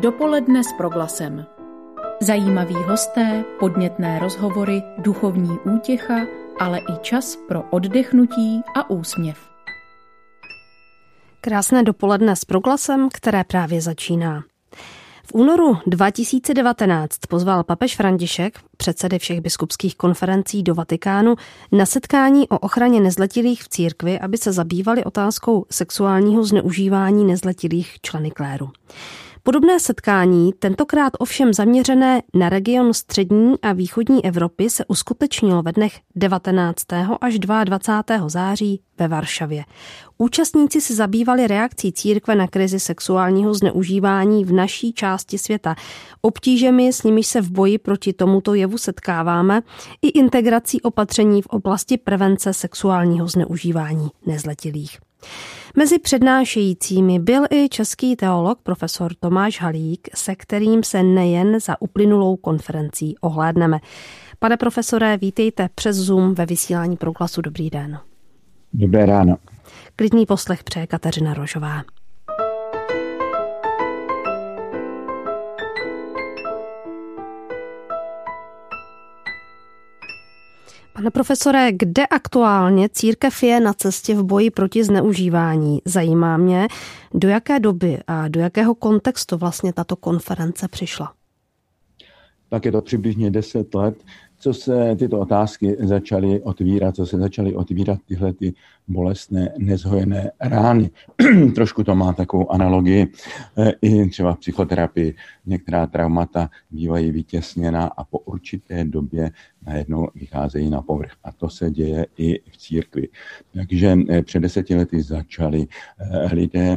Dopoledne s proglasem. Zajímaví hosté, podnětné rozhovory, duchovní útěcha, ale i čas pro oddechnutí a úsměv. Krásné dopoledne s proglasem, které právě začíná. V únoru 2019 pozval papež František, předsedy všech biskupských konferencí do Vatikánu, na setkání o ochraně nezletilých v církvi, aby se zabývali otázkou sexuálního zneužívání nezletilých členy kléru. Podobné setkání, tentokrát ovšem zaměřené na region střední a východní Evropy, se uskutečnilo ve dnech 19. až 22. září ve Varšavě. Účastníci se zabývali reakcí církve na krizi sexuálního zneužívání v naší části světa, obtížemi, s nimiž se v boji proti tomuto jevu setkáváme, i integrací opatření v oblasti prevence sexuálního zneužívání nezletilých. Mezi přednášejícími byl i český teolog profesor Tomáš Halík, se kterým se nejen za uplynulou konferencí ohlédneme. Pane profesore, vítejte přes Zoom ve vysílání proglasu. Dobrý den. Dobré ráno. Klidný poslech přeje Kateřina Rožová. Pane profesore, kde aktuálně církev je na cestě v boji proti zneužívání? Zajímá mě, do jaké doby a do jakého kontextu vlastně tato konference přišla? Tak je to přibližně 10 let, co se tyto otázky začaly otvírat, co se začaly otvírat tyhle ty bolestné, nezhojené rány. Trošku to má takovou analogii eh, i třeba v psychoterapii. Některá traumata bývají vytěsněna a po určité době najednou vycházejí na povrch. A to se děje i v církvi. Takže eh, před deseti lety začali eh, lidé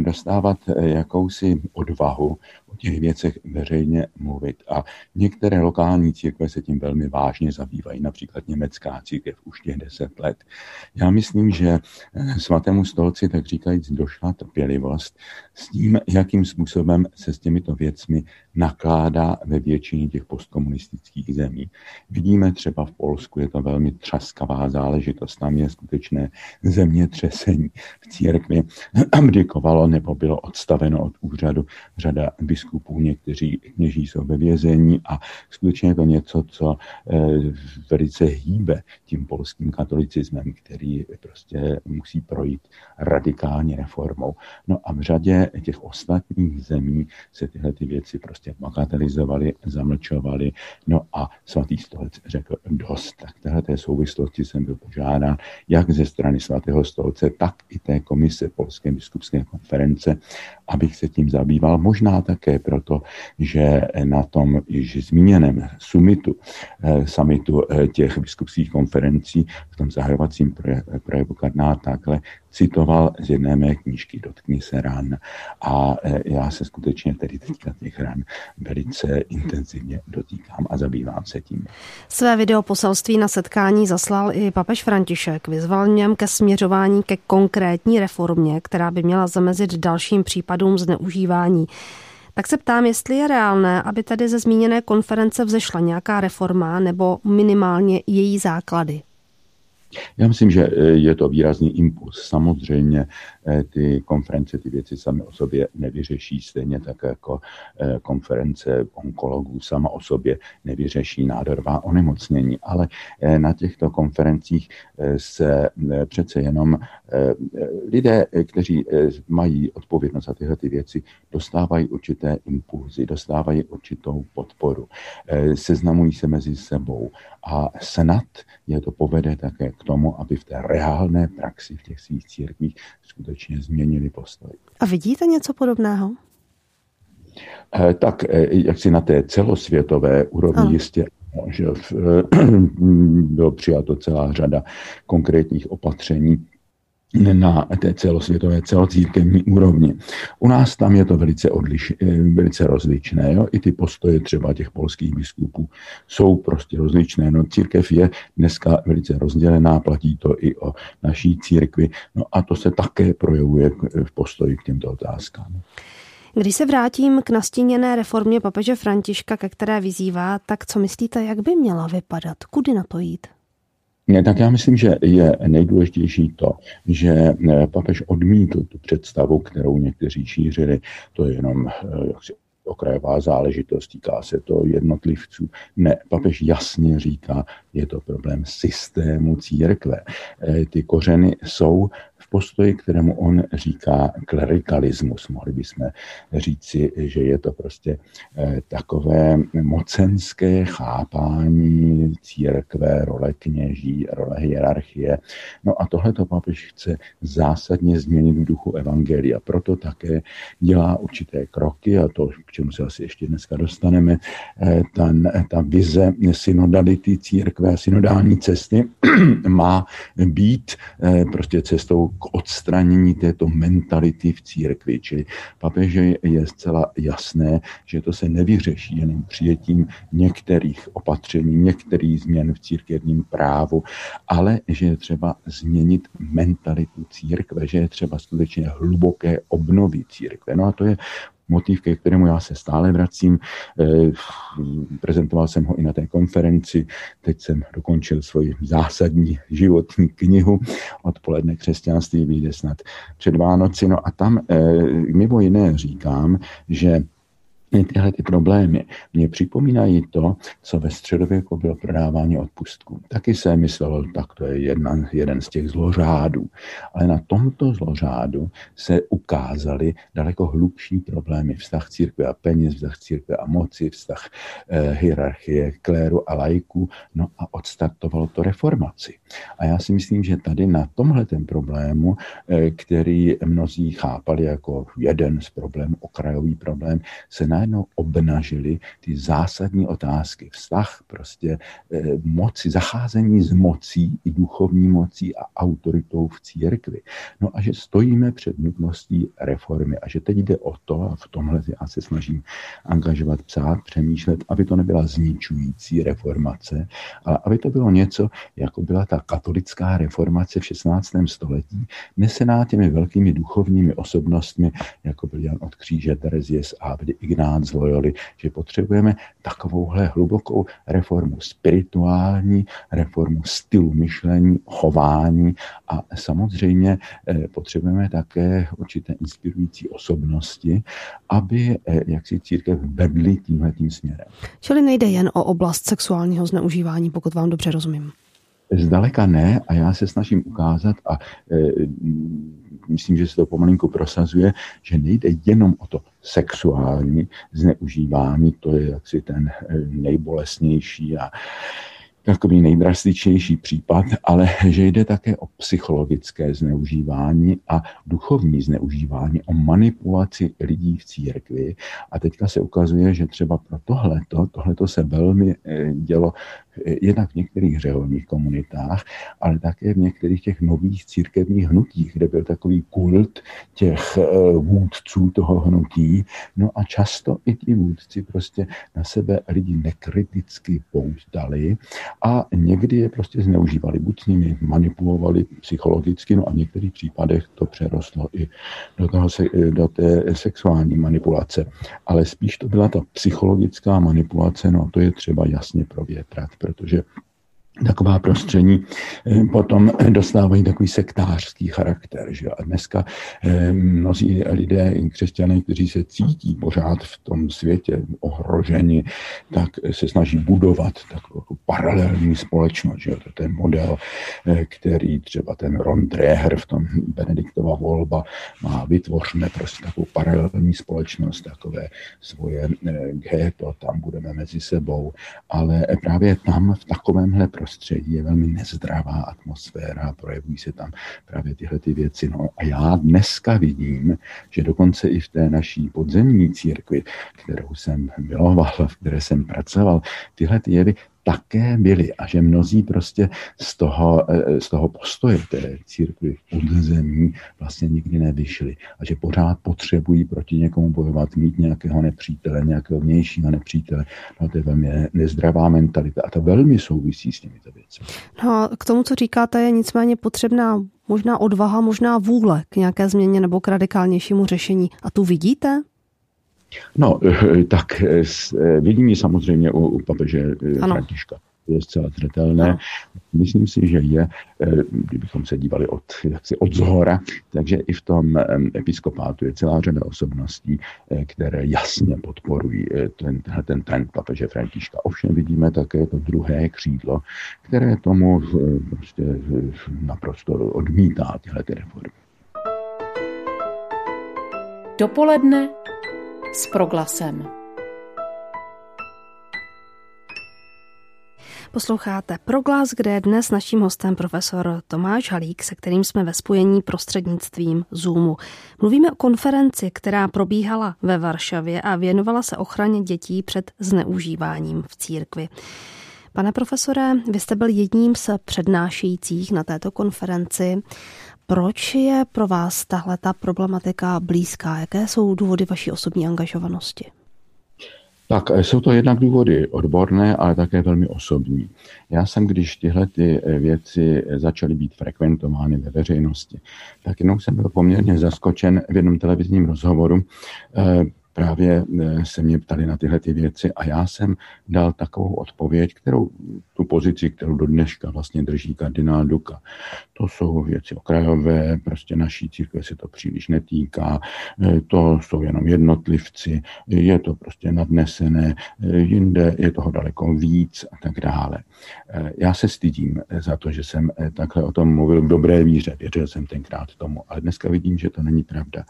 dostávat jakousi odvahu o těch věcech veřejně mluvit. A některé lokální církve se tím velmi vážně zabývají, například německá církev už těch deset let. Já myslím, že eh, svatému stolci, tak říkajíc, došla trpělivost s tím, jakým způsobem se s těmito věcmi nakládá ve většině těch postkomunistických zemí. Vidíme třeba v Polsku, je to velmi třaskavá záležitost, tam je skutečné zemětřesení v církvi, abdikovalo nebo bylo odstaveno od úřadu řada biskupů, někteří kněží jsou ve vězení a skutečně je to něco, co eh, velice hýbe tím polským katolicismem, který prostě musí projít radikální reformou. No a v řadě těch ostatních zemí se tyhle ty věci prostě bagatelizovaly, zamlčovaly. No a svatý stolec řekl dost. Tak téhle té souvislosti jsem byl požádán jak ze strany svatého stolce, tak i té komise Polské biskupské konference, abych se tím zabýval. Možná také proto, že na tom již zmíněném sumitu, eh, samitu eh, těch biskupských konferencí, v tom zahajovacím projevu kardinál takhle citoval z jedné mé knížky Dotkni se ran a e, já se skutečně tedy teďka těch ran velice intenzivně dotýkám a zabývám se tím. Své video poselství na setkání zaslal i papež František. Vyzval něm ke směřování ke konkrétní reformě, která by měla zamezit dalším případům zneužívání. Tak se ptám, jestli je reálné, aby tady ze zmíněné konference vzešla nějaká reforma nebo minimálně její základy. Já myslím, že eh, je to výrazný impuls. Samozřejmě eh, ty konference ty věci sami o sobě nevyřeší, stejně tak jako eh, konference onkologů sama o sobě nevyřeší nádorová onemocnění. Ale na těchto konferencích se přece jenom lidé, kteří mají odpovědnost za tyhle ty věci, dostávají určité impulzy, dostávají určitou podporu, seznamují se mezi sebou a snad je to povede také k tomu, aby v té reálné praxi v těch svých církvích skutečně změnili postoj. A vidíte něco podobného? Eh, tak eh, jak si na té celosvětové úrovni ano. jistě že bylo přijato celá řada konkrétních opatření, na té celosvětové, celocírkevní úrovni. U nás tam je to velice, odliš, eh, velice rozličné. Jo? I ty postoje třeba těch polských biskupů jsou prostě rozličné. No, církev je dneska velice rozdělená, platí to i o naší církvi. No a to se také projevuje v postoji k těmto otázkám. Když se vrátím k nastíněné reformě papeže Františka, ke které vyzývá, tak co myslíte, jak by měla vypadat? Kudy na to jít? Tak já myslím, že je nejdůležitější to, že eh, papež odmítl tu představu, kterou někteří šířili, to je jenom eh, jaksi okrajová záležitost, týká se to jednotlivců. Ne, papež jasně říká, je to problém systému církve. Ty kořeny jsou postoji, kterému on říká klerikalismus. Mohli bychom říci, že je to prostě eh, takové mocenské chápání církve, role kněží, role hierarchie. No a tohle to papež chce zásadně změnit v duchu evangelia. Proto také dělá určité kroky, a to, k čemu se asi ještě dneska dostaneme, eh, ta, ta vize synodality církve, synodální cesty má být eh, prostě cestou k odstranění této mentality v církvi. Čili papeže je zcela jasné, že to se nevyřeší jenom přijetím některých opatření, některých změn v církevním právu, ale že je třeba změnit mentalitu církve, že je třeba skutečně hluboké obnovy církve. No a to je motiv, ke kterému já se stále vracím. Eh, prezentoval jsem ho i na té konferenci. Teď jsem dokončil svoji zásadní životní knihu. Odpoledne křesťanství vyjde snad před Vánoci. No a tam eh, mimo jiné říkám, že tyhle ty problémy mě připomínají to, co ve středověku bylo prodávání odpustků. Taky se myslelo, tak to je jedna, jeden z těch zlořádů. Ale na tomto zlořádu se ukázaly daleko hlubší problémy. Vztah církve a peněz, vztah církve a moci, vztah eh, hierarchie kléru a lajku. No a odstartovalo to reformaci. A já si myslím, že tady na tomhle ten problému, eh, který mnozí chápali jako jeden z problémů, okrajový problém, se na najednou obnažili ty zásadní otázky. Vztah prostě eh, moci, zacházení s mocí i duchovní mocí a autoritou v církvi. No a že stojíme před nutností reformy a že teď jde o to, a v tomhle já se snažím angažovat, psát, přemýšlet, aby to nebyla zničující reformace, ale aby to bylo něco, jako byla ta katolická reformace v 16. století, nesená těmi velkými duchovními osobnostmi, jako byl Jan od Kříže, Terezie z Ávdy, Ignác znát z Loyoli, že potřebujeme takovouhle hlubokou reformu spirituální, reformu stylu myšlení, chování a samozřejmě eh, potřebujeme také určité inspirující osobnosti, aby eh, jak si církev vedli tímhle tím směrem. Čili nejde jen o oblast sexuálního zneužívání, pokud vám dobře rozumím. Zdaleka ne a já se snažím ukázat a e, myslím, že se to pomalinku prosazuje, že nejde jenom o to sexuální zneužívání, to je jaksi ten e, nejbolesnější a takový nejdrastičnější případ, ale že jde také o psychologické zneužívání a duchovní zneužívání, o manipulaci lidí v církvi. A teďka se ukazuje, že třeba pro tohleto, tohleto se velmi e, dělo jednak v některých řeholních komunitách, ale také v některých těch nových církevních hnutích, kde byl takový kult těch eh, vůdců toho hnutí. No a často i ti vůdci prostě na sebe lidi nekriticky použdali a někdy je prostě zneužívali. Buď s nimi manipulovali psychologicky, no a v některých případech to přerostlo i do, toho, do té sexuální manipulace. Ale spíš to byla ta psychologická manipulace, no to je třeba jasně provětrat, protože taková prostředí eh, potom dostávají takový sektářský charakter. Že? A dneska eh, mnozí lidé, křesťané, kteří se cítí pořád v tom světě ohroženi, tak se snaží budovat takovou paralelní společnost. Že? To je ten model, eh, který třeba ten Ron Dreher v tom Benediktova volba má vytvořme prostě takovou paralelní společnost, takové svoje ghetto, tam budeme mezi sebou, ale právě tam v takovémhle prostředí prostředí, je velmi nezdravá atmosféra, projevují se tam právě tyhle ty věci. No a já dneska vidím, že dokonce i v té naší podzemní církvi, kterou jsem miloval, v které jsem pracoval, tyhle ty jevy také byli a že mnozí prostě z toho, eh, z toho postoje té církvy podzemí vlastně nikdy nevyšli a že pořád potřebují proti někomu bojovat, mít nějakého nepřítele, nějakého vnějšího nepřítele. No to je velmi nezdravá mentalita a to velmi souvisí s těmito věcmi. No k tomu, co říkáte, je nicméně potřebná možná odvaha, možná vůle k nějaké změně nebo k radikálnějšímu řešení. A tu vidíte? No, tak eh, vidím ji samozřejmě u, u papeže eh, ano. Františka. to je zcela zřetelné. No. Myslím si, že je, eh, kdybychom se dívali od, jaksi od zhora, takže i v tom episkopátu je celá řada osobností, eh, které jasně podporují eh, ten, ten trend papeže Františka. Ovšem vidíme také to druhé křídlo, které tomu prostě naprosto odmítá tyhle ty reformy. Dopoledne s proglasem. Posloucháte Proglas, kde je dnes naším hostem profesor Tomáš Halík, se kterým jsme ve spojení prostřednictvím Zoomu. Mluvíme o konferenci, která probíhala ve Varšavě a věnovala se ochraně dětí před zneužíváním v církvi. Pane profesore, vy jste byl jedním z přednášejících na této konferenci. Proč je pro vás tahle ta problematika blízká? Jaké jsou důvody vaší osobní angažovanosti? Tak eh, jsou to jednak důvody odborné, ale také velmi osobní. Já jsem, když tyhle ty eh, věci začaly být frekventovány ve veřejnosti, tak jenom jsem byl poměrně zaskočen v jednom televizním rozhovoru, eh, právě eh, se mě ptali na tyhle ty věci a já jsem dal takovou odpověď, kterou tu pozici, kterou do dneška vlastně drží kardinál Duka. To jsou věci okrajové, prostě naší církve se to příliš netýká, eh, to jsou jenom jednotlivci, je to prostě nadnesené, eh, jinde je toho daleko víc a tak dále. Já se stydím za to, že jsem takhle o tom mluvil v dobré víře, věřil jsem tenkrát tomu, ale dneska vidím, že to není pravda.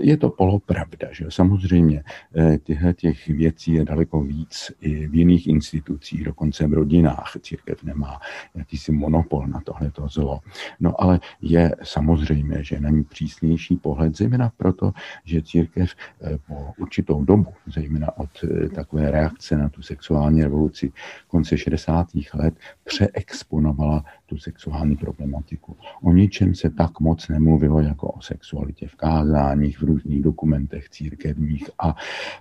Je to polopravda, že samozřejmě samozřejmě eh, tyhle těch věcí je daleko víc i v jiných institucích, dokonce v rodinách. Církev nemá jakýsi monopol na tohleto zlo. No ale je samozřejmé, že na ní přísnější pohled, zejména proto, že církev eh, po určitou dobu, zejména od eh, takové reakce na tu sexuální revoluci konce 60. let, přeexponovala tu sexuální problematiku. O ničem se tak moc nemluvilo jako o sexualitě v kázáních, v různých dokumentech církevních a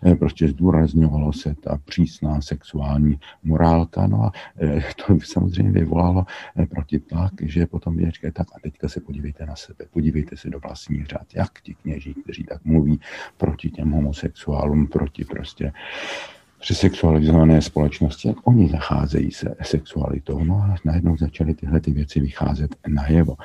e, prostě zdůrazňovalo se ta přísná sexuální morálka. No a e, to samozřejmě vyvolalo e, protitlak, že potom je říkají, tak a teďka se podívejte na sebe, podívejte se do vlastních řád, jak ti kněží, kteří tak mluví proti těm homosexuálům, proti prostě přesexualizované společnosti, jak oni zacházejí se sexualitou. No a najednou začaly tyhle ty věci vycházet najevo.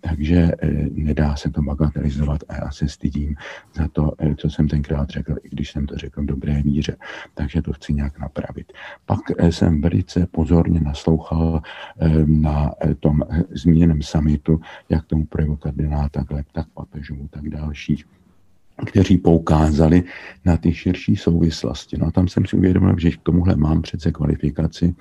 Takže e, nedá se to bagatelizovat a já se stydím za to, e, co jsem tenkrát řekl, i když jsem to řekl v dobré víře. Takže to chci nějak napravit. Pak e, jsem velice pozorně naslouchal na tom zmíněném samitu, jak tomu projevil kardinál, takhle, tak papežů, tak dalších kteří poukázali na ty širší souvislosti. No a tam jsem si uvědomil, že k tomuhle mám přece kvalifikaci.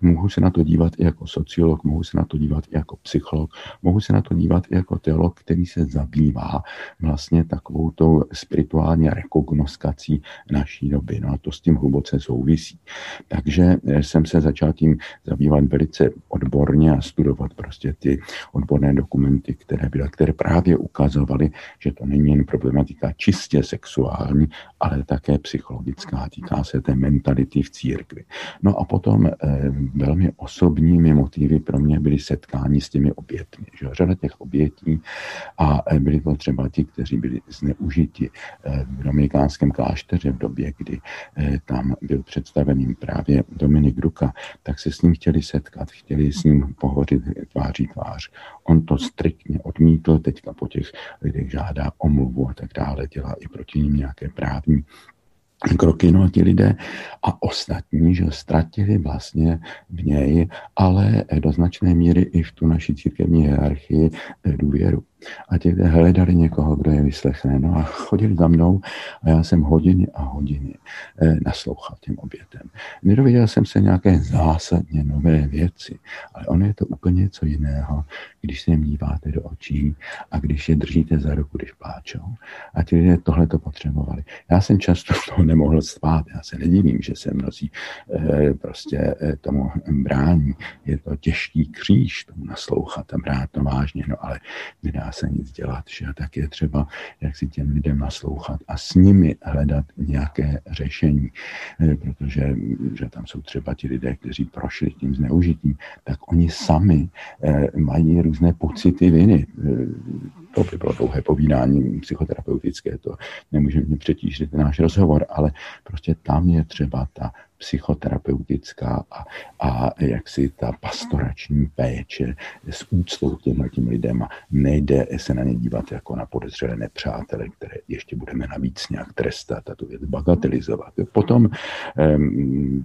Mohu se na to dívat i jako sociolog, mohu se na to dívat i jako psycholog, mohu se na to dívat i jako teolog, který se zabývá vlastně takovou tou spirituální rekognoskací naší doby. No a to s tím hluboce souvisí. Takže eh, jsem se začal tím zabývat velice odborně a studovat prostě ty odborné dokumenty, které byly, které právě ukazovaly, že to není jen problematika čistě sexuální, ale také psychologická. Týká se té mentality v církvi. No a potom eh, velmi osobními motivy pro mě byly setkání s těmi obětmi. Že? Řada těch obětí a eh, byli to třeba ti, kteří byli zneužiti eh, v dominikánském klášteře v době, kdy tam byl představený právě Dominik Duka, tak se s ním chtěli setkat, chtěli s ním pohovořit tváří tvář. On to striktně odmítl, teďka po těch lidech žádá omluvu a tak dále, dělá i proti ním nějaké právní kroky, no a ti lidé a ostatní, že ztratili vlastně v něj, ale do značné míry i v tu naši církevní hierarchii důvěru a ti hledali někoho, kdo je vyslechne. No a chodili za mnou a já jsem hodiny a hodiny eh, naslouchal těm obětem. Nedověděl jsem se nějaké zásadně nové věci, ale ono je to úplně něco jiného, když se jim díváte do očí a když je držíte za ruku, když pláčou. A ti lidé tohle to potřebovali. Já jsem často v toho nemohl spát, já se nedivím, že se mnozí eh, prostě eh, tomu brání. Je to těžký kříž tomu naslouchat a brát to vážně, no ale nedá se nic dělat, že tak je třeba, jak si těm lidem naslouchat a s nimi hledat nějaké řešení, eh, protože že tam jsou třeba ti lidé, kteří prošli tím zneužitím, tak oni sami eh, mají různé pocity viny. Eh, to by bylo dlouhé povídání psychoterapeutické, to nemůžeme přetížit náš rozhovor, ale prostě tam je třeba ta psychoterapeutická a, a jaksi ta pastorační péče s úctou těmhle tím lidem a nejde se na ně dívat jako na podezřelé nepřátele, které ještě budeme navíc nějak trestat a tu věc bagatelizovat. Potom,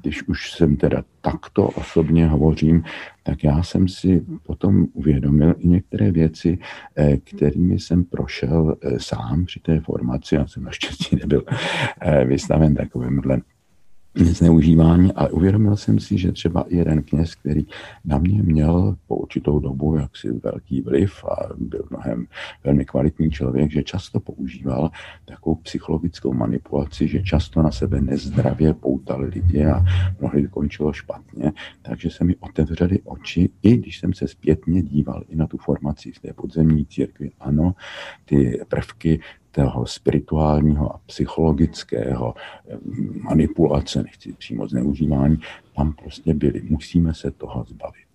když už jsem teda takto osobně hovořím, tak já jsem si potom uvědomil i některé věci, eh, kterými jsem prošel eh, sám při té formaci. Já jsem naštěstí nebyl eh, vystaven takovémhle zneužívání a uvědomil jsem si, že třeba jeden kněz, který na mě měl po určitou dobu jaksi velký vliv a byl mnohem velmi kvalitní člověk, že často používal takovou psychologickou manipulaci, že často na sebe nezdravě poutal lidi a mnohdy končilo špatně, takže se mi otevřely oči, i když jsem se zpětně díval i na tu formaci v té podzemní církvi. Ano, ty prvky toho spirituálního a psychologického eh, manipulace, nechci přímo zneužívání, tam prostě byly. Musíme se toho zbavit.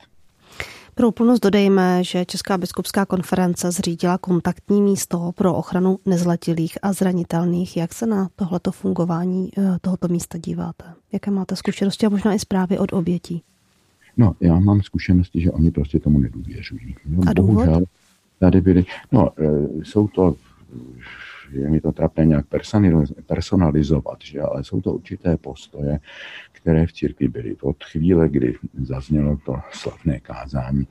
Pro úplnost dodejme, že Česká biskupská konference zřídila kontaktní místo pro ochranu nezletilých a zranitelných. Jak se na tohleto fungování eh, tohoto místa díváte? Jaké máte zkušenosti a možná i zprávy od obětí? No, já mám zkušenosti, že oni prostě tomu nedůvěřují. No, a důvod? Bohužel tady byly, no, eh, jsou to rouge. Je mi to trapné nějak personalizovat, že? ale jsou to určité postoje, které v církvi byly. Od chvíle, kdy zaznělo to slavné kázání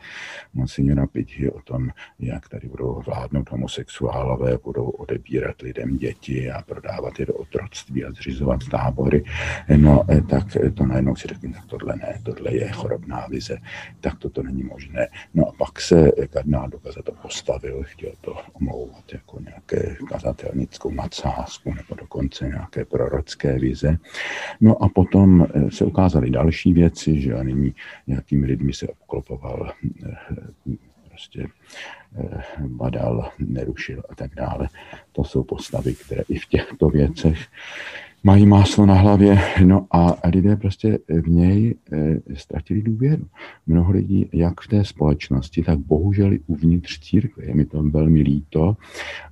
monsignora Pitti o tom, jak tady budou vládnout homosexuálové, budou odebírat lidem děti a prodávat je do otroctví a zřizovat tábory, no tak to najednou si řekli, tak tohle ne, tohle je chorobná vize, tak toto není možné. No a pak se kardinál Dokaza to postavil, chtěl to omlouvat jako nějaké kazatelnickou nadsázku nebo dokonce nějaké prorocké vize. No a potom se ukázaly další věci, že a nyní nějakými lidmi se obklopoval eh, prostě eh, badal, nerušil a tak dále. To jsou postavy, které i v těchto věcech mají máslo na hlavě, no a lidé prostě v něj eh, ztratili důvěru. Mnoho lidí, jak v té společnosti, tak bohužel i uvnitř církve. Je mi to velmi líto,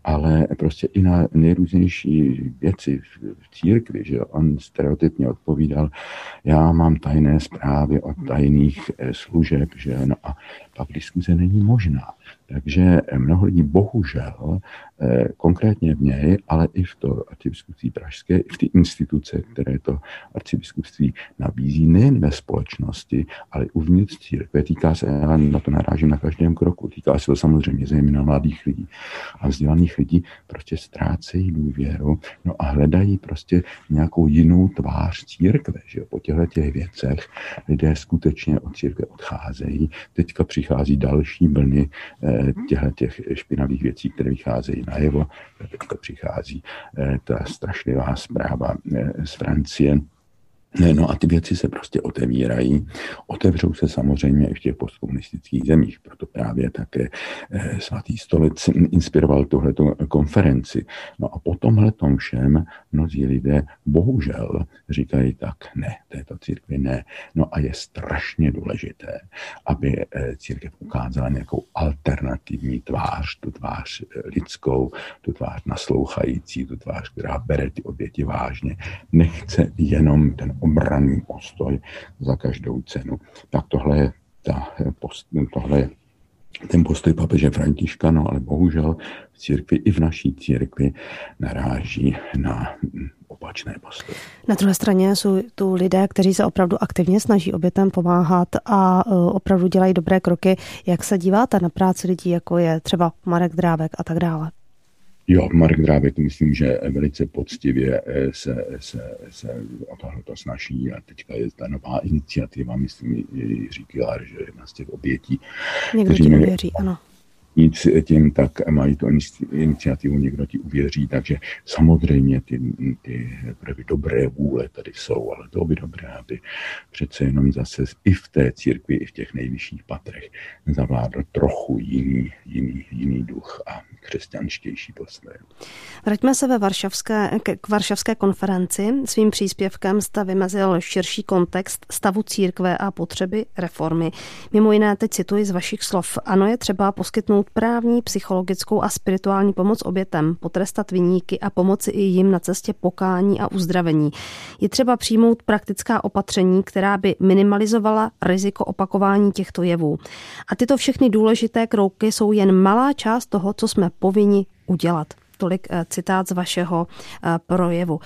ale prostě i na nejrůznější věci v církvi, že on stereotypně odpovídal, já mám tajné zprávy od tajných eh, služeb, že no a pak diskuze není možná. Takže mnoho lidí bohužel, konkrétně v něj, ale i v to arcibiskupství pražské, i v ty instituce, které to arcibiskupství nabízí, nejen ve společnosti, ale i uvnitř církve. Týká se, já na to narážím na každém kroku, týká se to samozřejmě zejména mladých lidí a vzdělaných lidí, prostě ztrácejí důvěru, no a hledají prostě nějakou jinou tvář církve, že po těchto těch věcech lidé skutečně od církve odcházejí. Teďka přichází další vlny eh, těchto těch špinavých věcí, které vycházejí najevo. Teďka přichází eh, ta strašlivá zpráva eh, z Francie, No a ty věci se prostě otevírají. Otevřou se samozřejmě i v těch postkomunistických zemích, proto právě také eh, svatý stolec inspiroval tuhletu konferenci. No a po tomhle tom všem mnozí lidé bohužel říkají tak, ne, této církvi ne. No a je strašně důležité, aby eh, církev ukázala nějakou alternativní tvář, tu tvář eh, lidskou, tu tvář naslouchající, tu tvář, která bere ty oběti vážně. Nechce jenom ten obranný postoj za každou cenu. Tak tohle je, ta, post, tohle je ten postoj papeže Františka, no ale bohužel v církvi i v naší církvi naráží na opačné postoje. Na druhé straně jsou tu lidé, kteří se opravdu aktivně snaží obětem pomáhat a e, opravdu dělají dobré kroky. Jak se díváte na práci lidí, jako je třeba Marek Drávek a tak dále? Jo, Marek Drábek myslím, že velice poctivě eh, se, se, se o tohle to snaží a teďka je ta nová iniciativa, myslím, Jiří Kilar, že jedna z těch obětí. Někdo ti uvěří, ano nic tím, tak mají tu iniciativu, někdo ti uvěří, takže samozřejmě ty, ty prvy dobré vůle tady jsou, ale to by dobré, aby přece jenom zase i v té církvi, i v těch nejvyšších patrech zavládl trochu jiný, jiný, jiný duch a křesťanštější postoj. Vraťme se ve Varšavské, k Varšavské konferenci. Svým příspěvkem jste vymezil širší kontext stavu církve a potřeby reformy. Mimo jiné teď cituji z vašich slov. Ano, je třeba poskytnout nabídnout právní, psychologickou a spirituální pomoc obětem, potrestat vyníky a pomoci i jim na cestě pokání a uzdravení. Je třeba přijmout praktická opatření, která by minimalizovala riziko opakování těchto jevů. A tyto všechny důležité kroky jsou jen malá část toho, co jsme povinni udělat. Tolik eh, citát z vašeho eh, projevu.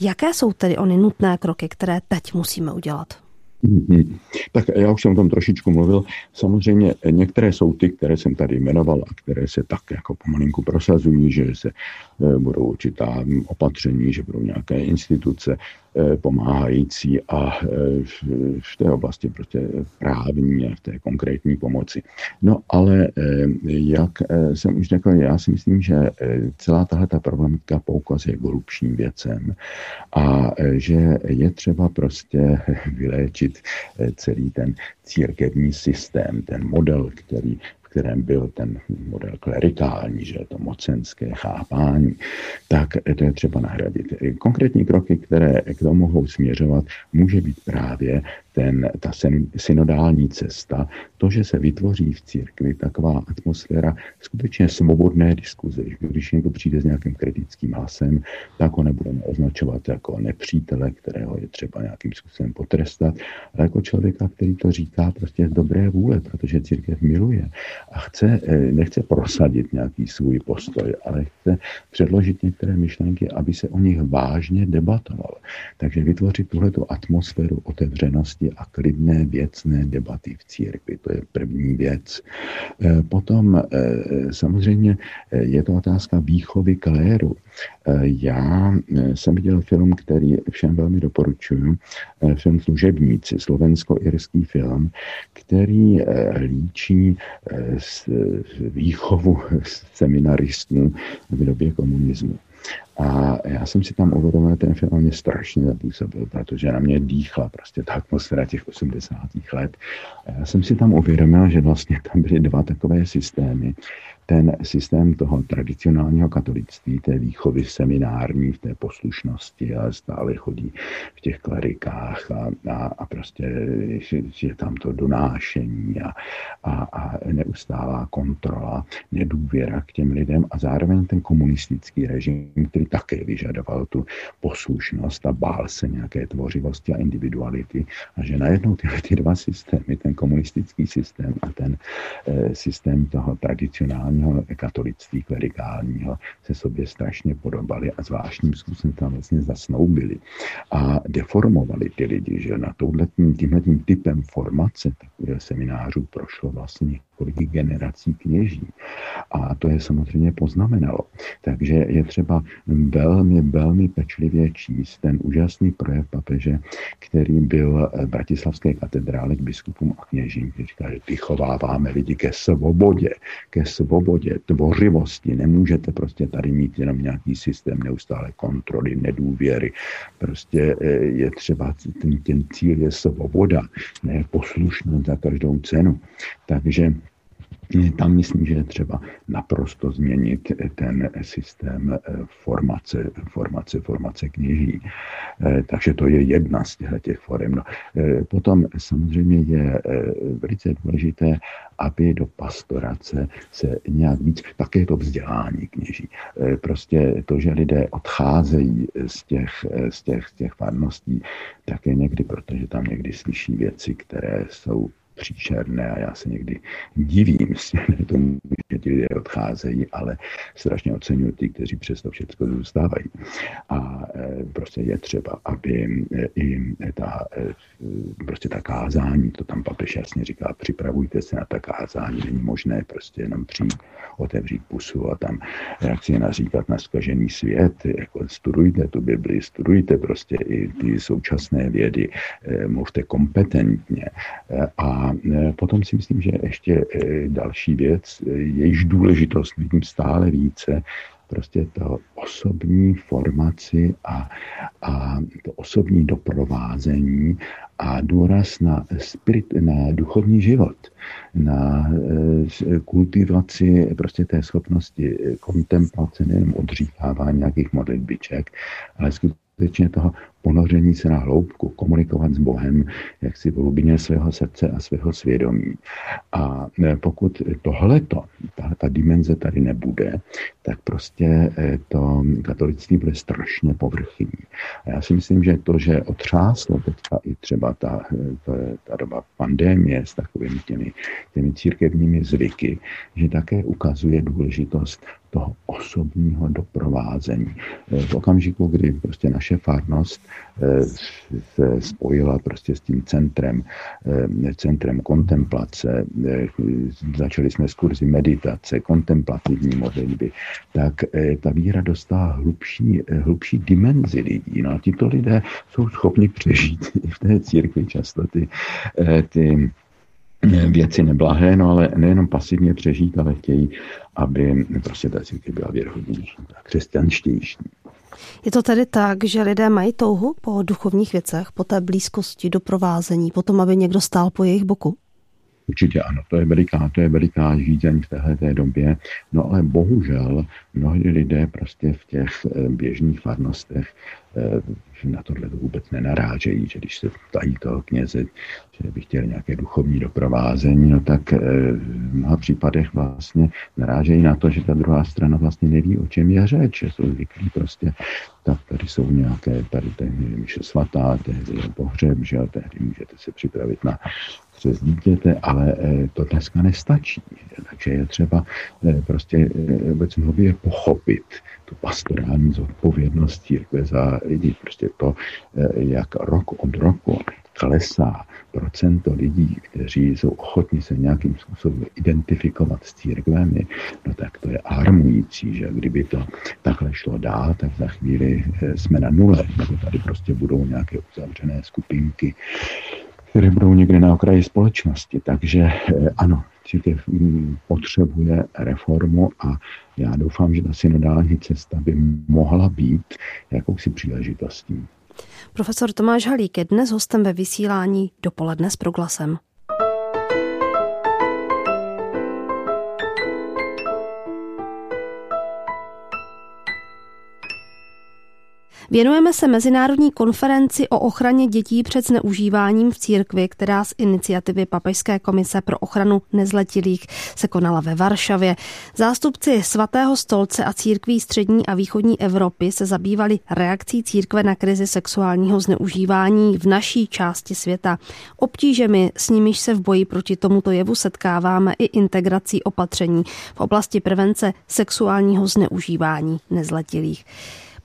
Jaké jsou tedy ony nutné kroky, které teď musíme udělat? Mm-hmm. Tak já už jsem o tom trošičku mluvil. Samozřejmě některé jsou ty, které jsem tady jmenoval a které se tak jako pomalinku prosazují, že se eh, budou určitá opatření, že budou nějaké instituce eh, pomáhající a eh, v té oblasti prostě právní a v té konkrétní pomoci. No ale jak jsem už řekl, já si myslím, že celá tahle ta problematika poukazuje k hlubším věcem a že je třeba prostě vyléčit eh, celý ten církevní systém, ten model, který kterém byl ten model klerikální, že to mocenské chápání, tak to je třeba nahradit. Konkrétní kroky, které k tomu mohou směřovat, může být právě ten, ta synodální cesta, to, že se vytvoří v církvi taková atmosféra skutečně svobodné diskuze. Když někdo přijde s nějakým kritickým hlasem, tak ho nebudeme označovat jako nepřítele, kterého je třeba nějakým způsobem potrestat, ale jako člověka, který to říká prostě z dobré vůle, protože církev miluje a chce, eh, nechce prosadit nějaký svůj postoj, ale chce předložit některé myšlenky, aby se o nich vážně debatoval. Takže vytvořit tuhletu atmosféru otevřenosti a klidné věcné debaty v církvi. To je první věc. Eh, potom eh, samozřejmě je to otázka výchovy kléru. Já jsem viděl film, který všem velmi doporučuji, film Služebníci, slovensko-irský film, který líčí výchovu seminaristů v době komunismu. A já jsem si tam uvědomil, ten film mě strašně zapůsobil, protože na mě dýchla prostě ta atmosféra těch 80. let. A já jsem si tam uvědomil, že vlastně tam byly dva takové systémy ten systém toho tradicionálního katolictví, té výchovy seminární, v té poslušnosti a stále chodí v těch klerikách a, a, a prostě je tam to donášení a, a, a neustálá kontrola, nedůvěra k těm lidem a zároveň ten komunistický režim, který také vyžadoval tu poslušnost a bál se nějaké tvořivosti a individuality a že najednou tyhle ty dva systémy, ten komunistický systém a ten e, systém toho tradicionálního katolictví klerikálního se sobě strašně podobali a zvláštním způsobem tam vlastně zasnoubili a deformovali ty lidi, že na touhletím, tímhletím typem formace takového seminářů prošlo vlastně několik generací kněží. A to je samozřejmě poznamenalo. Takže je třeba velmi, velmi pečlivě číst ten úžasný projev papeže, který byl v Bratislavské katedrále k biskupům a kněžím, který říká, že vychováváme lidi ke svobodě, ke svobodě, tvořivosti. Nemůžete prostě tady mít jenom nějaký systém neustále kontroly, nedůvěry. Prostě eh, je třeba, ten, ten cíl je svoboda, ne poslušnost za každou cenu. Takže tam myslím, že je třeba naprosto změnit ten systém eh, formace, formace, formace kněží. Eh, takže to je jedna z těch forem. No, eh, potom samozřejmě je velice důležité, aby do pastorace se nějak víc, také to vzdělání kněží. Prostě to, že lidé odcházejí z těch, z těch, z těch farností, také někdy, protože tam někdy slyší věci, které jsou příšerné a já se někdy divím tomu, že ti lidé odcházejí, ale strašně oceňuji ty, kteří přesto všechno zůstávají. A e, prostě je třeba, aby e, i ta, e, prostě ta kázání, to tam papež jasně říká, připravujte se na ta kázání, není možné prostě jenom přijít, otevřít pusu a tam jak si naříkat na skažený svět, jako studujte tu Bibli, studujte prostě i ty současné vědy, mluvte kompetentně a E, potom si myslím, že ještě e, další věc, e, jejíž důležitost vidím stále více, prostě to osobní formaci a, a to osobní doprovázení a důraz na, spirit, na duchovní život, na kultivaci prostě té schopnosti kontemplace, nejen odříkávání nějakých modlitbiček, ale skutečně toho ponoření se na hloubku, komunikovat s Bohem, jak si v hlubině svého srdce a svého svědomí. A e, pokud tohleto, ta, ta dimenze tady nebude, tak prostě e, to katolictví bude strašně povrchní. A já si myslím, že to, že otřáslo teďka i třeba ta, e, ta, ta doba pandémie s takovými těmi, těmi církevními zvyky, že také ukazuje důležitost toho osobního doprovázení. V okamžiku, kdy prostě naše farnost se spojila prostě s tím centrem, eh, centrem kontemplace, začali jsme s kurzy meditace, kontemplativní modlitby, tak ta víra dostala hlubší, hlubší dimenzi lidí. No a tito lidé jsou schopni přežít i v té církvi často ty, ty věci neblahé, no ale nejenom pasivně přežít, ale chtějí, aby prostě ta církev byla věrhodnější, křesťanštější. Je to tedy tak, že lidé mají touhu po duchovních věcech, po té blízkosti, doprovázení, po tom, aby někdo stál po jejich boku? Určitě ano, to je veliká, to je veliká žízeň v téhle době. No ale bohužel mnohdy lidé prostě v těch eh, běžných farnostech eh, na tohle to vůbec nenarážejí, že když se ptají toho kněze, že by chtěli nějaké duchovní doprovázení, no tak eh, v mnoha případech vlastně narážejí na to, že ta druhá strana vlastně neví, o čem je řeč, že jsou zvyklí prostě, tak tady jsou nějaké, tady tehdy je svatá, tehdy je pohřeb, že tehdy můžete se připravit na přes dítěte, ale eh, to dneska nestačí. Takže je třeba eh, prostě obecně pochopit tu pastorální zodpovědnost církve za lidi. Prostě to, eh, jak rok od roku klesá procento lidí, kteří jsou ochotní se nějakým způsobem identifikovat s církvemi, no tak to je alarmující, že kdyby to takhle šlo dál, tak za chvíli jsme na nule, nebo tady prostě budou nějaké uzavřené skupinky které budou někde na okraji společnosti. Takže eh, ano, církev mm, potřebuje reformu a já doufám, že ta synodální cesta by mohla být jakousi příležitostí. Profesor Tomáš Halík je dnes hostem ve vysílání dopoledne s proglasem. Věnujeme se Mezinárodní konferenci o ochraně dětí před zneužíváním v církvi, která z iniciativy Papežské komise pro ochranu nezletilých se konala ve Varšavě. Zástupci svatého stolce a církví střední a východní Evropy se zabývali reakcí církve na krizi sexuálního zneužívání v naší části světa. Obtížemi, s nimiž se v boji proti tomuto jevu setkáváme i integrací opatření v oblasti prevence sexuálního zneužívání nezletilých.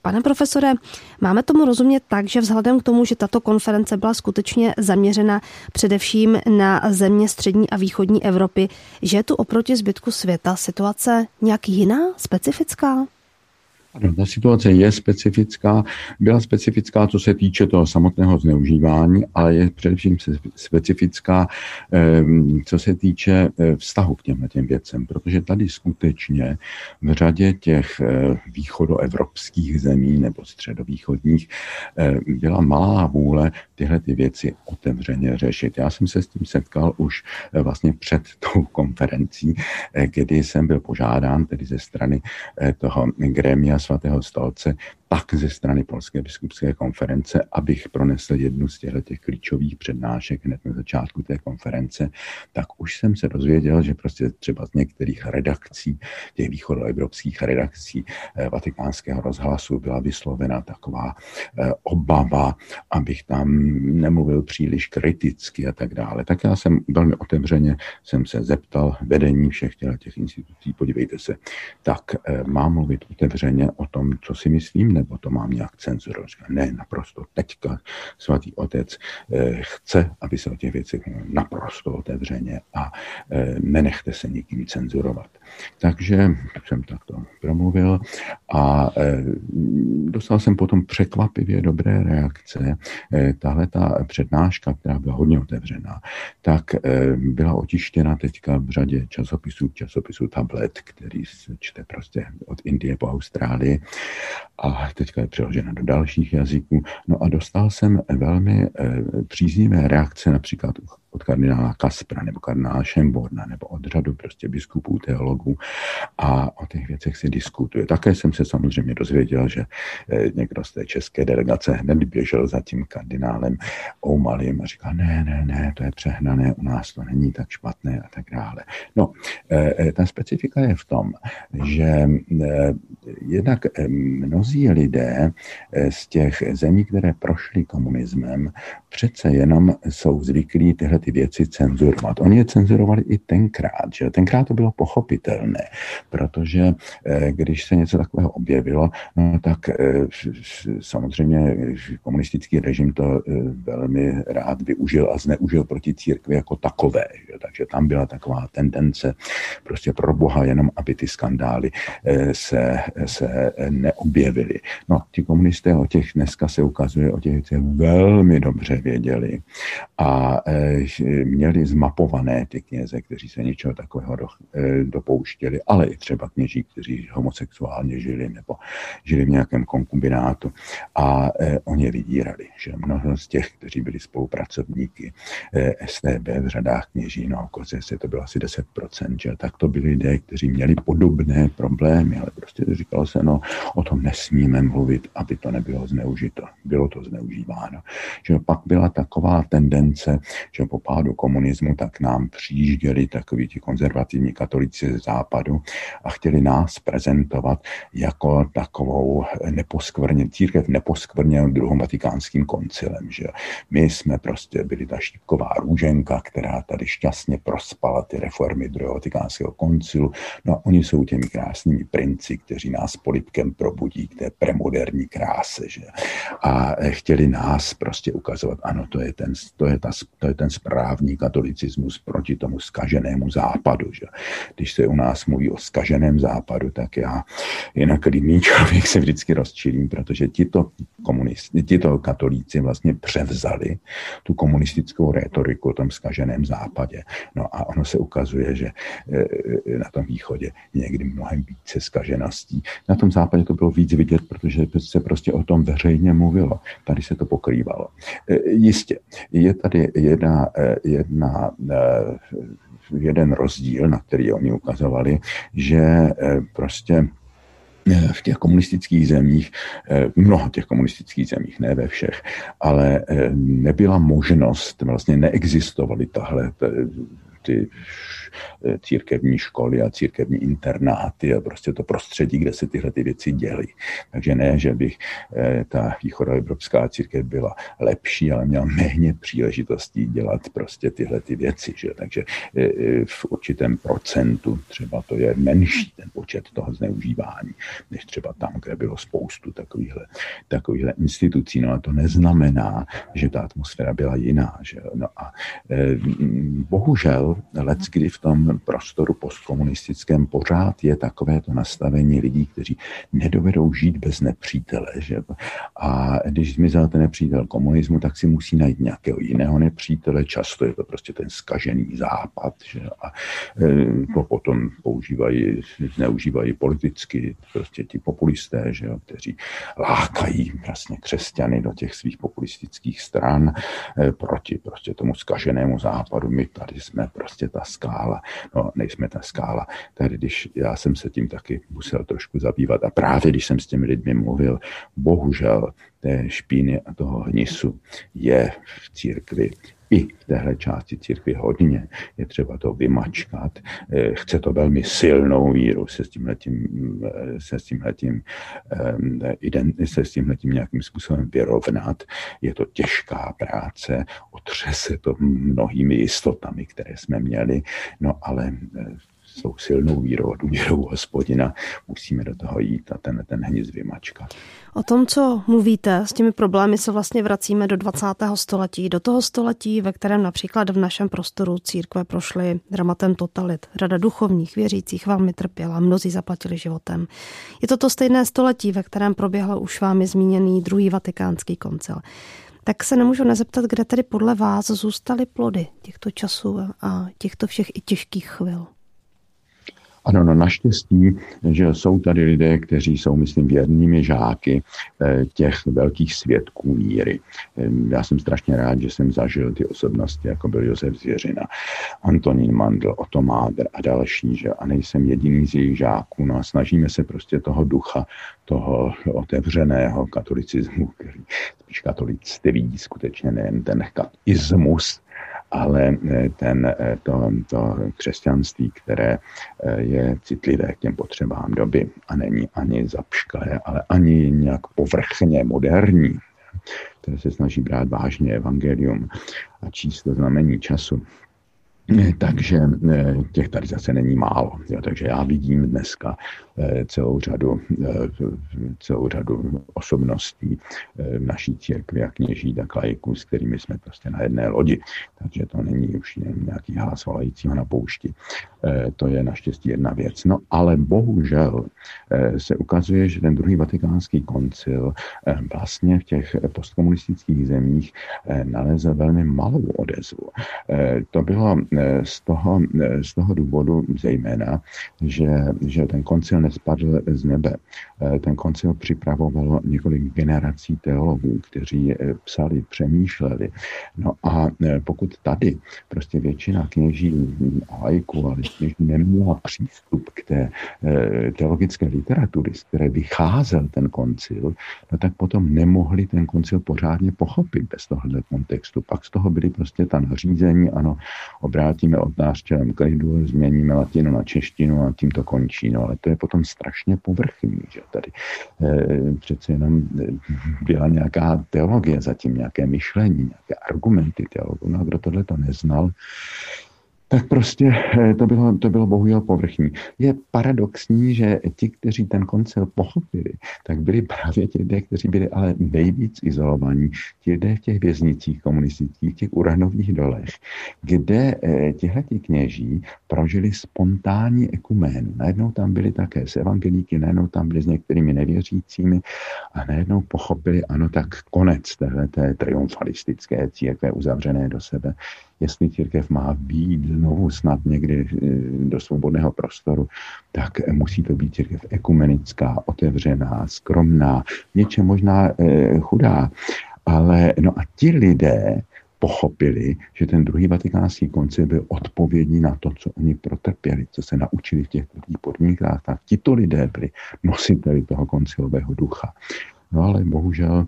Pane profesore, máme tomu rozumět tak, že vzhledem k tomu, že tato konference byla skutečně zaměřena především na země střední a východní Evropy, že je tu oproti zbytku světa situace nějak jiná, specifická? Ano, ta situace je specifická. Byla specifická, co se týče toho samotného zneužívání, ale je především specifická, ehm, co se týče eh, vztahu k těmhle těm věcem, protože tady skutečně v řadě těch eh, východoevropských zemí nebo středovýchodních eh, byla malá vůle tyhle ty věci otevřeně řešit. Já jsem se s tím setkal už vlastně před tou konferencí, kdy jsem byl požádán tedy ze strany toho gremia svatého stolce tak ze strany Polské biskupské konference, abych pronesl jednu z těchto těch klíčových přednášek hned na začátku té konference, tak už jsem se dozvěděl, že prostě třeba z některých redakcí, těch východoevropských redakcí eh, vatikánského rozhlasu byla vyslovena taková eh, obava, abych tam nemluvil příliš kriticky a tak dále. Tak já jsem velmi otevřeně jsem se zeptal vedení všech těch institucí, podívejte se, tak eh, mám mluvit otevřeně o tom, co si myslím, nebo to mám nějak cenzurovat. Ne, naprosto. Teďka svatý otec eh, chce, aby se o těch věcech naprosto otevřeně a eh, nenechte se nikým cenzurovat. Takže jsem takto promluvil a eh, dostal jsem potom překvapivě dobré reakce. Tahle ta přednáška, která byla hodně otevřená, tak byla otištěna teďka v řadě časopisů, časopisů Tablet, který se čte prostě od Indie po Austrálii a teďka je přeložena do dalších jazyků. No a dostal jsem velmi příznivé reakce například od kardinála Kaspra nebo kardinála Šemborna nebo od řadu prostě biskupů, teologů a o těch věcech se diskutuje. Také jsem se samozřejmě dozvěděl, že eh, někdo z té české delegace hned běžel za tím kardinálem Oumalým a říkal, ne, ne, ne, to je přehnané, u nás to není tak špatné a tak dále. No, eh, ta specifika je v tom, že jednak mnozí lidé z těch zemí, které prošly komunismem, přece jenom jsou zvyklí tyhle ty věci cenzurovat. Oni je cenzurovali i tenkrát, že tenkrát to bylo pochopitelné, protože eh, když se něco takového objevilo, no tak eh, samozřejmě komunistický režim to eh, velmi rád využil a zneužil proti církvi jako takové. Že? Takže tam byla taková tendence prostě pro boha jenom, aby ty skandály se, se neobjevily. No, ti komunisté o těch dneska se ukazuje, o těch věcech velmi dobře věděli a e, měli zmapované ty kněze, kteří se něčeho takového do, e, dopouštěli, ale i třeba kněží, kteří homosexuálně žili nebo žili v nějakém konkubinátu a e, oni je vydírali, že mnoho z těch, kteří byli spolupracovníky STB v řadách kněží, no se to bylo asi 10%, že tak to byli lidé, kteří měli podobné problémy, ale prostě říkalo se, no o tom nesmíme mluvit, aby to nebylo zneužito. Bylo to zneužíváno. Že pak byla taková tendence, že po pádu komunismu tak nám přijížděli takoví ti konzervativní katolíci ze západu a chtěli nás prezentovat jako takovou neposkvrně, církev neposkvrněnou druhým vatikánským koncilem. Že my jsme prostě byli ta štípková růženka, která tady šťastně prospala ty reformy druhého vatikánského koncilu. No a oni jsou těmi krásnými princi, kteří nás polipkem probudí k té premoderní kráse. Že? A chtěli nás prostě ukazovat, ano, to je ten, to je ta, to je ten správný katolicismus proti tomu skaženému západu. Že? Když se u nás mluví o skaženém západu, tak já jinak lidný člověk se vždycky rozčilím, protože tito komunisti, tito katolíci vlastně převzali tu komunistickou rétoriku o tom skaženém západě. No a ono se ukazuje, že e, na tom východě je někdy mnohem více skažeností. Na tom západě to bylo víc vidět, protože se prostě o tom veřejně mluvilo. Tady se to pokrývalo. E, jistě, je tady jedna, e, jedna jeden rozdíl, na který oni ukazovali, že prostě v těch komunistických zemích, v mnoha těch komunistických zemích, ne ve všech, ale nebyla možnost, vlastně neexistovaly tahle ty Eh, církevní školy a církevní internáty a prostě to prostředí, kde se tyhle ty věci děly. Takže ne, že bych eh, ta východoevropská církev byla lepší, ale měla méně příležitostí dělat prostě tyhle ty věci. Že? Takže eh, v určitém procentu třeba to je menší ten počet toho zneužívání, než třeba tam, kde bylo spoustu takovýchhle, takovýchhle institucí. No a to neznamená, že ta atmosféra byla jiná. Že? No a bohužel let, kdy v tom prostoru postkomunistickém pořád je takové to nastavení lidí, kteří nedovedou žít bez nepřítele. Že? A když zmizel ten nepřítel komunismu, tak si musí najít nějakého jiného nepřítele. Často je to prostě ten skažený západ. Že? A e, to potom používají, zneužívají politicky prostě ti populisté, že? kteří lákají vlastně křesťany do těch svých populistických stran e, proti prostě tomu skaženému západu. My tady jsme prostě ta skála no nejsme ta skála. Tady když já jsem se tím taky musel trošku zabývat a právě když jsem s těmi lidmi mluvil, bohužel té špíny a toho hnisu je v církvi i v téhle části církvy hodně. Je třeba to vymačkat. Eh, chce to velmi silnou víru se s tímhletím, eh, se s tímhletím, eh, se s tímhletím nějakým způsobem vyrovnat. Je to těžká práce, otře se to mnohými jistotami, které jsme měli, no ale s silnou vírou a důvěrou hospodina musíme do toho jít a ten, ten hníz vymačkat. O tom, co mluvíte, s těmi problémy se vlastně vracíme do 20. století, do toho století, ve kterém například v našem prostoru církve prošly dramatem totalit. Rada duchovních věřících velmi trpěla, mnozí zaplatili životem. Je to to stejné století, ve kterém proběhl už vámi zmíněný druhý vatikánský koncil. Tak se nemůžu nezeptat, kde tedy podle vás zůstaly plody těchto časů a těchto všech i těžkých chvil. Ano, no naštěstí, že jsou tady lidé, kteří jsou, myslím, věrnými žáky eh, těch velkých svědků míry. Já jsem strašně rád, že jsem zažil ty osobnosti, jako byl Josef Zvěřina, Antonín Mandl, Otto Máder a další, že a nejsem jediný z jejich žáků. No a snažíme se prostě toho ducha, toho otevřeného katolicismu, který spíš katolictví, skutečně nejen ten ismus, ale eh, ten, eh, to, to křesťanství, které eh, je citlivé k těm potřebám doby a není ani zapšklé, ale ani nějak povrchně moderní, které se snaží brát vážně evangelium a číst to znamení času, takže těch tady zase není málo. Jo, takže já vidím dneska Eh, celou řadu, eh, celou řadu osobností eh, v naší církvi a kněží, tak lajků, s kterými jsme prostě na jedné lodi. Takže to není už nějaký hlas volajícího na poušti. To je naštěstí jedna věc. No ale bohužel se ukazuje, že ten druhý vatikánský koncil vlastně v těch postkomunistických zemích nalezl velmi malou odezvu. To bylo z toho, z toho důvodu zejména, že, že ten koncil nespadl z nebe. Eh, ten koncil připravovalo několik generací teologů, kteří eh, psali, přemýšleli. No a eh, pokud tady prostě většina kněží a lajků, ale kněží neměla přístup k té teologické literatury, z které vycházel ten koncil, no tak potom nemohli ten koncil pořádně pochopit bez tohohle kontextu. Pak z toho byly prostě ta nařízení, ano, obrátíme oltář čelem k lidu, změníme latinu na češtinu a tím to končí. No ale to je potom potom strašně povrchní. Že tady e, přece jenom eh, byla nějaká teologie zatím, nějaké myšlení, nějaké argumenty teologů. No a kdo tohle to neznal, tak prostě eh, to bylo, to bylo bohužel povrchní. Je paradoxní, že ti, kteří ten koncil pochopili, tak byli právě ti lidé, kteří byli ale nejvíc izolovaní, ti lidé v těch věznicích komunistických, těch uranových dolech, kde eh, tihleti kněží prožili spontánní ekuménu. Najednou tam byli také s evangelíky, najednou tam byli s některými nevěřícími a najednou pochopili, ano, tak konec téhle triumfalistické církve uzavřené do sebe jestli církev má být znovu snad někdy eh, do svobodného prostoru, tak musí to být církev ekumenická, otevřená, skromná, něčem možná eh, chudá. Ale no a ti lidé, pochopili, že ten druhý vatikánský koncil byl odpovědný na to, co oni protrpěli, co se naučili v těch podmínkách, tak tito lidé byli nositeli toho koncilového ducha. No ale bohužel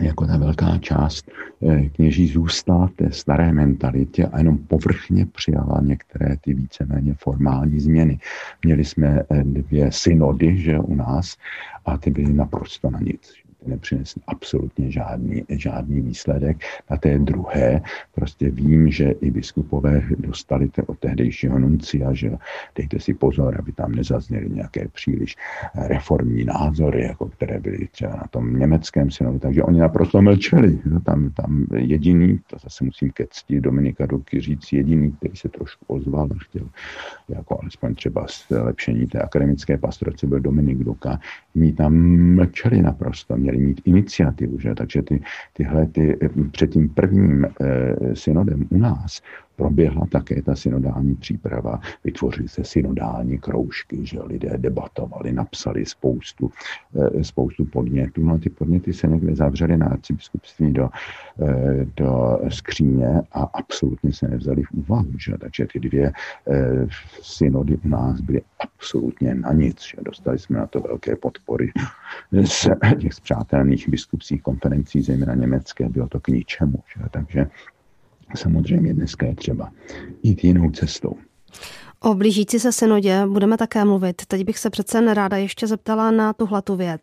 jako ta velká část eh, kněží zůstala té staré mentalitě a jenom povrchně přijala některé ty víceméně formální změny. Měli jsme eh, dvě synody, že u nás, a ty byly naprosto na nic nepřinesl absolutně žádný, žádný výsledek. Na té druhé prostě vím, že i biskupové dostali te, od tehdejšího nuncia, že dejte si pozor, aby tam nezazněly nějaké příliš reformní názory, jako které byly třeba na tom německém synodu, takže oni naprosto mlčeli. No, tam, tam jediný, to zase musím ke cti Dominika Duky říct, jediný, který se trošku ozval a chtěl jako alespoň třeba zlepšení té akademické pastorace byl Dominik Duka. Oni tam mlčeli naprosto, měli měli mít iniciativu. Že? Takže ty, tyhle ty, před tím prvním e, synodem u nás proběhla také ta synodální příprava, vytvořily se synodální kroužky, že lidé debatovali, napsali spoustu, eh, spoustu podnětů. No a ty podněty se někde zavřely na arcibiskupství do, eh, do skříně a absolutně se nevzali v úvahu. Že? Takže ty dvě eh, synody u nás byly absolutně na nic. Že? Dostali jsme na to velké podpory z těch zpřátelných biskupských konferencí, zejména německé, bylo to k ničemu. Že? Takže samozřejmě dneska je třeba jít jinou cestou. O blížící se synodě budeme také mluvit. Teď bych se přece neráda ještě zeptala na tuhle tu věc.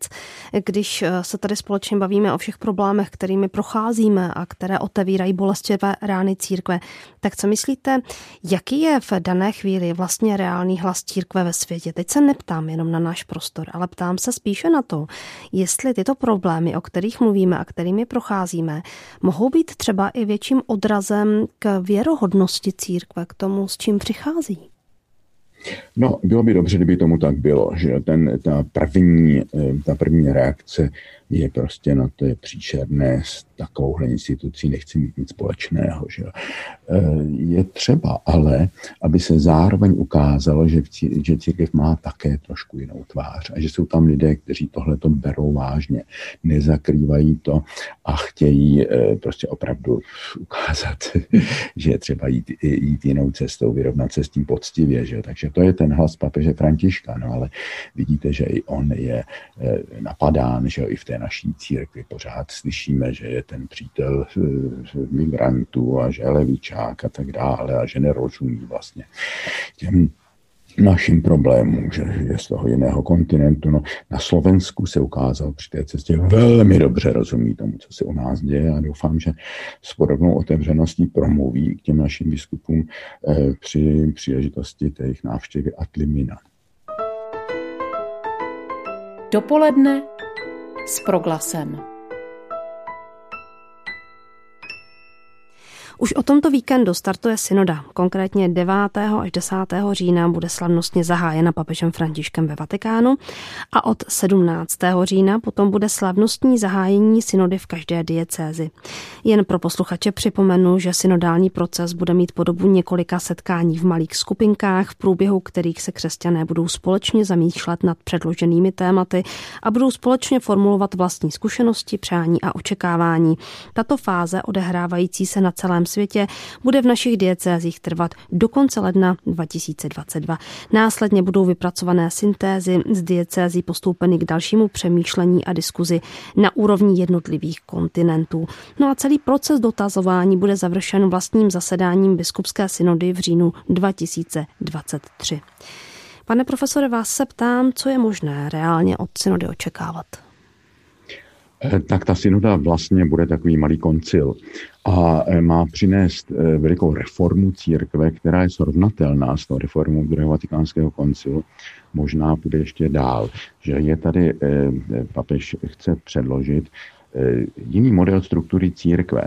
Když eh, se tady společně bavíme o všech problémech, kterými procházíme a které otevírají bolestivé rány církve, tak co myslíte, jaký je v dané chvíli vlastně reálný hlas církve ve světě? Teď se neptám jenom na náš prostor, ale ptám se spíše na to, jestli tyto problémy, o kterých mluvíme a kterými procházíme, mohou být třeba i větším odrazem k věrohodnosti církve, k tomu, s čím přichází. No, bylo by dobře, kdyby tomu tak bylo, že ten, ta, první, eh, ta první reakce je prostě, no to je příšerné, s takovouhle institucí nechci mít nic společného. Že? Eh, je třeba ale, aby se zároveň ukázalo, že, že církev má také trošku jinou tvář a že jsou tam lidé, kteří tohle to berou vážně, nezakrývají to a chtějí eh, prostě opravdu ukázat, že je třeba jít, jít jinou cestou, vyrovnat se s tím poctivě. Že? Takže to je ten hlas papeže Františka, no ale vidíte, že i on je eh, napadán, že i v té naší církvi pořád slyšíme, že je ten přítel eh, migrantů a že je levičák a tak dále a že nerozumí vlastně těm našim problémům, že je z toho jiného kontinentu. No, na Slovensku se ukázal při té cestě velmi dobře rozumí tomu, co se u nás děje a doufám, že s podobnou otevřeností promluví k těm našim biskupům eh, při příležitosti té jejich návštěvy Atlimina. Dopoledne s proglasem. Už o tomto víkendu startuje synoda. Konkrétně 9. až 10. října bude slavnostně zahájena papežem Františkem ve Vatikánu a od 17. října potom bude slavnostní zahájení synody v každé diecézi. Jen pro posluchače připomenu, že synodální proces bude mít podobu několika setkání v malých skupinkách, v průběhu kterých se křesťané budou společně zamýšlet nad předloženými tématy a budou společně formulovat vlastní zkušenosti, přání a očekávání. Tato fáze odehrávající se na celém světě bude v našich diecézích trvat do konce ledna 2022. Následně budou vypracované syntézy z diecézí postoupeny k dalšímu přemýšlení a diskuzi na úrovni jednotlivých kontinentů. No a celý proces dotazování bude završen vlastním zasedáním biskupské synody v říjnu 2023. Pane profesore, vás se ptám, co je možné reálně od synody očekávat? Eh, tak ta synoda vlastně bude takový malý koncil a eh, má přinést eh, velikou reformu církve, která je srovnatelná s tou reformou druhého vatikánského koncilu. Možná bude ještě dál, že je tady, papež chce předložit jiný model struktury církve.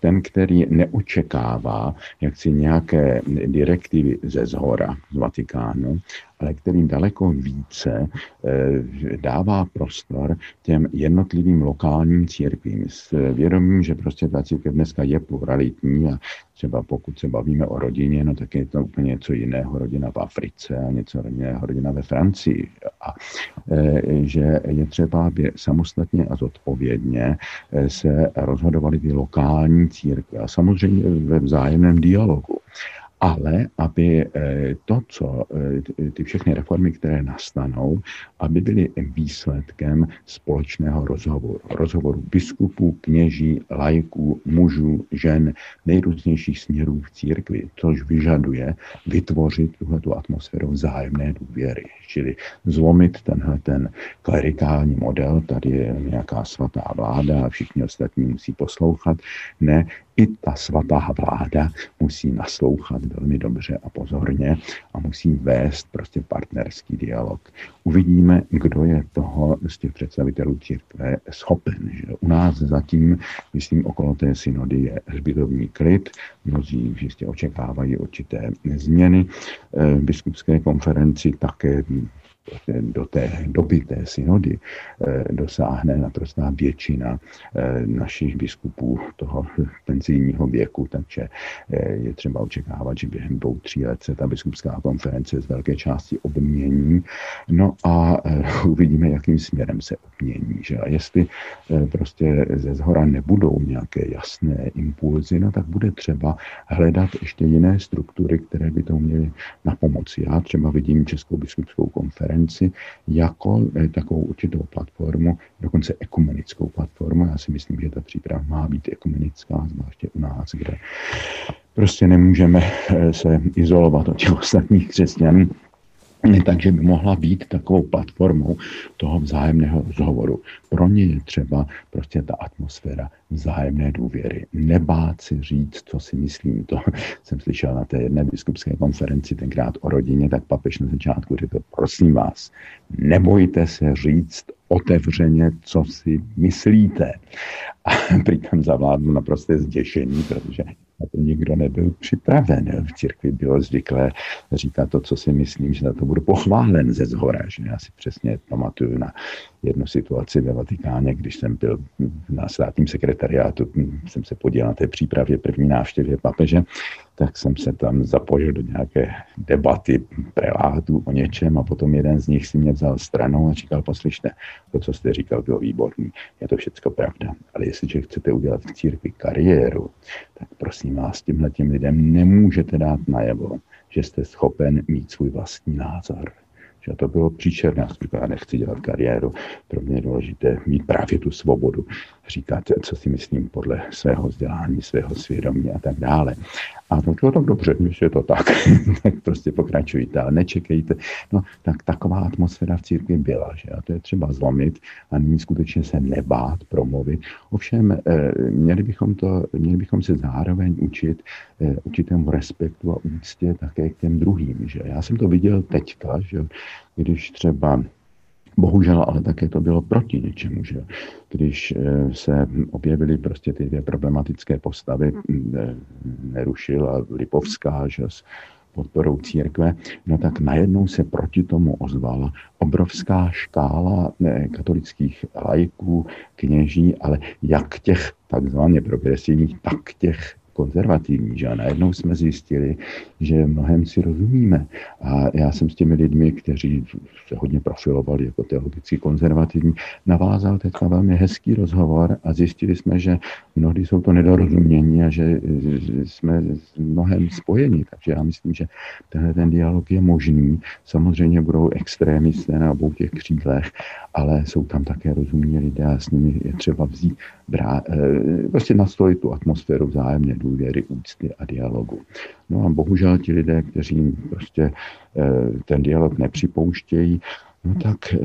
Ten, který neočekává jaksi nějaké direktivy ze zhora, z Vatikánu, ale který daleko více eh, dává prostor těm jednotlivým lokálním církvím. S vědomím, že prostě ta církev dneska je pluralitní a třeba pokud se bavíme o rodině, no tak je to úplně něco jiného rodina v Africe a něco jiného rodina ve Francii. A eh, že je třeba, aby samostatně a zodpovědně eh, se rozhodovaly ty lokální církve. A samozřejmě ve vzájemném dialogu ale aby eh, to, co eh, ty všechny reformy, které nastanou, aby byly výsledkem společného rozhovoru. Rozhovoru biskupů, kněží, lajků, mužů, žen, nejrůznějších směrů v církvi, což vyžaduje vytvořit tuhle atmosféru vzájemné důvěry. Čili zlomit tenhle ten klerikální model, tady je nějaká svatá vláda a všichni ostatní musí poslouchat. Ne, i ta svatá vláda musí naslouchat velmi dobře a pozorně a musí vést prostě partnerský dialog. Uvidíme, kdo je toho z těch představitelů církve schopen. Že u nás zatím, myslím, okolo té synody je hřbitovní klid, mnozí jistě očekávají určité změny. Eh, biskupské konferenci také do té doby té synody eh, dosáhne naprostá většina eh, našich biskupů toho penzijního věku, takže eh, je třeba očekávat, že během dvou, tří let se ta biskupská konference z velké části obmění. No a uvidíme, jakým směrem se obmění. Že? A jestli prostě ze zhora nebudou nějaké jasné impulzy, no tak bude třeba hledat ještě jiné struktury, které by to měly na pomoci. Já třeba vidím Českou biskupskou konferenci, konferenci jako eh, takovou určitou platformu, dokonce ekumenickou platformu. Já si myslím, že ta příprava má být ekumenická, zvláště u nás, kde prostě nemůžeme eh, se izolovat od těch ostatních křesťanů takže by mohla být takovou platformou toho vzájemného rozhovoru. Pro ně je třeba prostě ta atmosféra vzájemné důvěry. Nebát si říct, co si myslím. To jsem slyšel na té jedné biskupské konferenci tenkrát o rodině, tak papež na začátku řekl, prosím vás, nebojte se říct otevřeně, co si myslíte. A prý tam zavládnu naprosté zděšení, protože na to nikdo nebyl připraven. V církvi bylo zvyklé říkat to, co si myslím, že na to budu pochválen ze zhora. Že já si přesně pamatuju na jednu situaci ve Vatikáně, když jsem byl na státním sekretariátu, jsem se podíval na té přípravě první návštěvě papeže, tak jsem se tam zapojil do nějaké debaty prelátů o něčem a potom jeden z nich si mě vzal stranou a říkal, poslyšte, to, co jste říkal, bylo výborný, je to všechno pravda, ale jestliže chcete udělat v církvi kariéru, tak prosím vás, tímhle tím lidem nemůžete dát najevo, že jste schopen mít svůj vlastní názor že to bylo příčerné. Já nechci dělat kariéru, pro mě je důležité mít právě tu svobodu říkat, co si myslím podle svého vzdělání, svého svědomí a tak dále. A to bylo tak dobře, když je to tak, tak prostě pokračujte, ale nečekejte. No, tak taková atmosféra v církvi byla, že a to je třeba zlomit a nyní skutečně se nebát promluvit. Ovšem, eh, měli bychom, to, měli bychom se zároveň učit eh, určitému respektu a úctě také k těm druhým. Že? Já jsem to viděl teďka, že když třeba Bohužel, ale také to bylo proti něčemu, že když eh, se objevily prostě ty dvě problematické postavy, eh, Nerušil a Lipovská, že s podporou církve, no tak najednou se proti tomu ozvala obrovská škála eh, katolických lajků, kněží, ale jak těch takzvaně progresivních, tak těch konzervativní, že a najednou jsme zjistili, že mnohem si rozumíme. A já jsem s těmi lidmi, kteří se hodně profilovali jako teologicky konzervativní, navázal teďka velmi hezký rozhovor a zjistili jsme, že mnohdy jsou to nedorozumění a že jsme mnohem spojeni. Takže já myslím, že tenhle ten dialog je možný. Samozřejmě budou extrémisté na obou těch křídlech, ale jsou tam také rozumní lidé a s nimi je třeba vzít, brá, eh, prostě nastolit tu atmosféru vzájemně důvěry, úcty a dialogu. No a bohužel ti lidé, kteří prostě eh, ten dialog nepřipouštějí, no tak eh,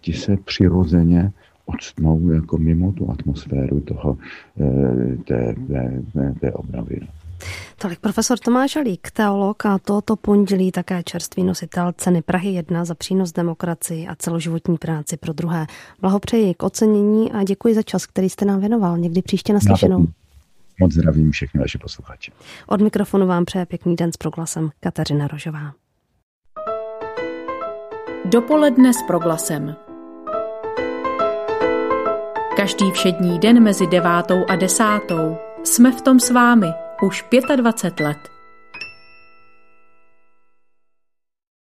ti se přirozeně odstnou jako mimo tu atmosféru toho, té, té, té obravy. No. Tolik profesor Tomáš Alík, teolog a tohoto pondělí také čerstvý nositel ceny Prahy 1 za přínos demokracii a celoživotní práci pro druhé. Blahopřeji k ocenění a děkuji za čas, který jste nám věnoval. Někdy příště naslyšenou. Moc zdravím všechny vaše posluchače. Od mikrofonu vám přeje pěkný den s proglasem Kateřina Rožová. Dopoledne s proglasem. Každý všední den mezi devátou a desátou jsme v tom s vámi už 25 let.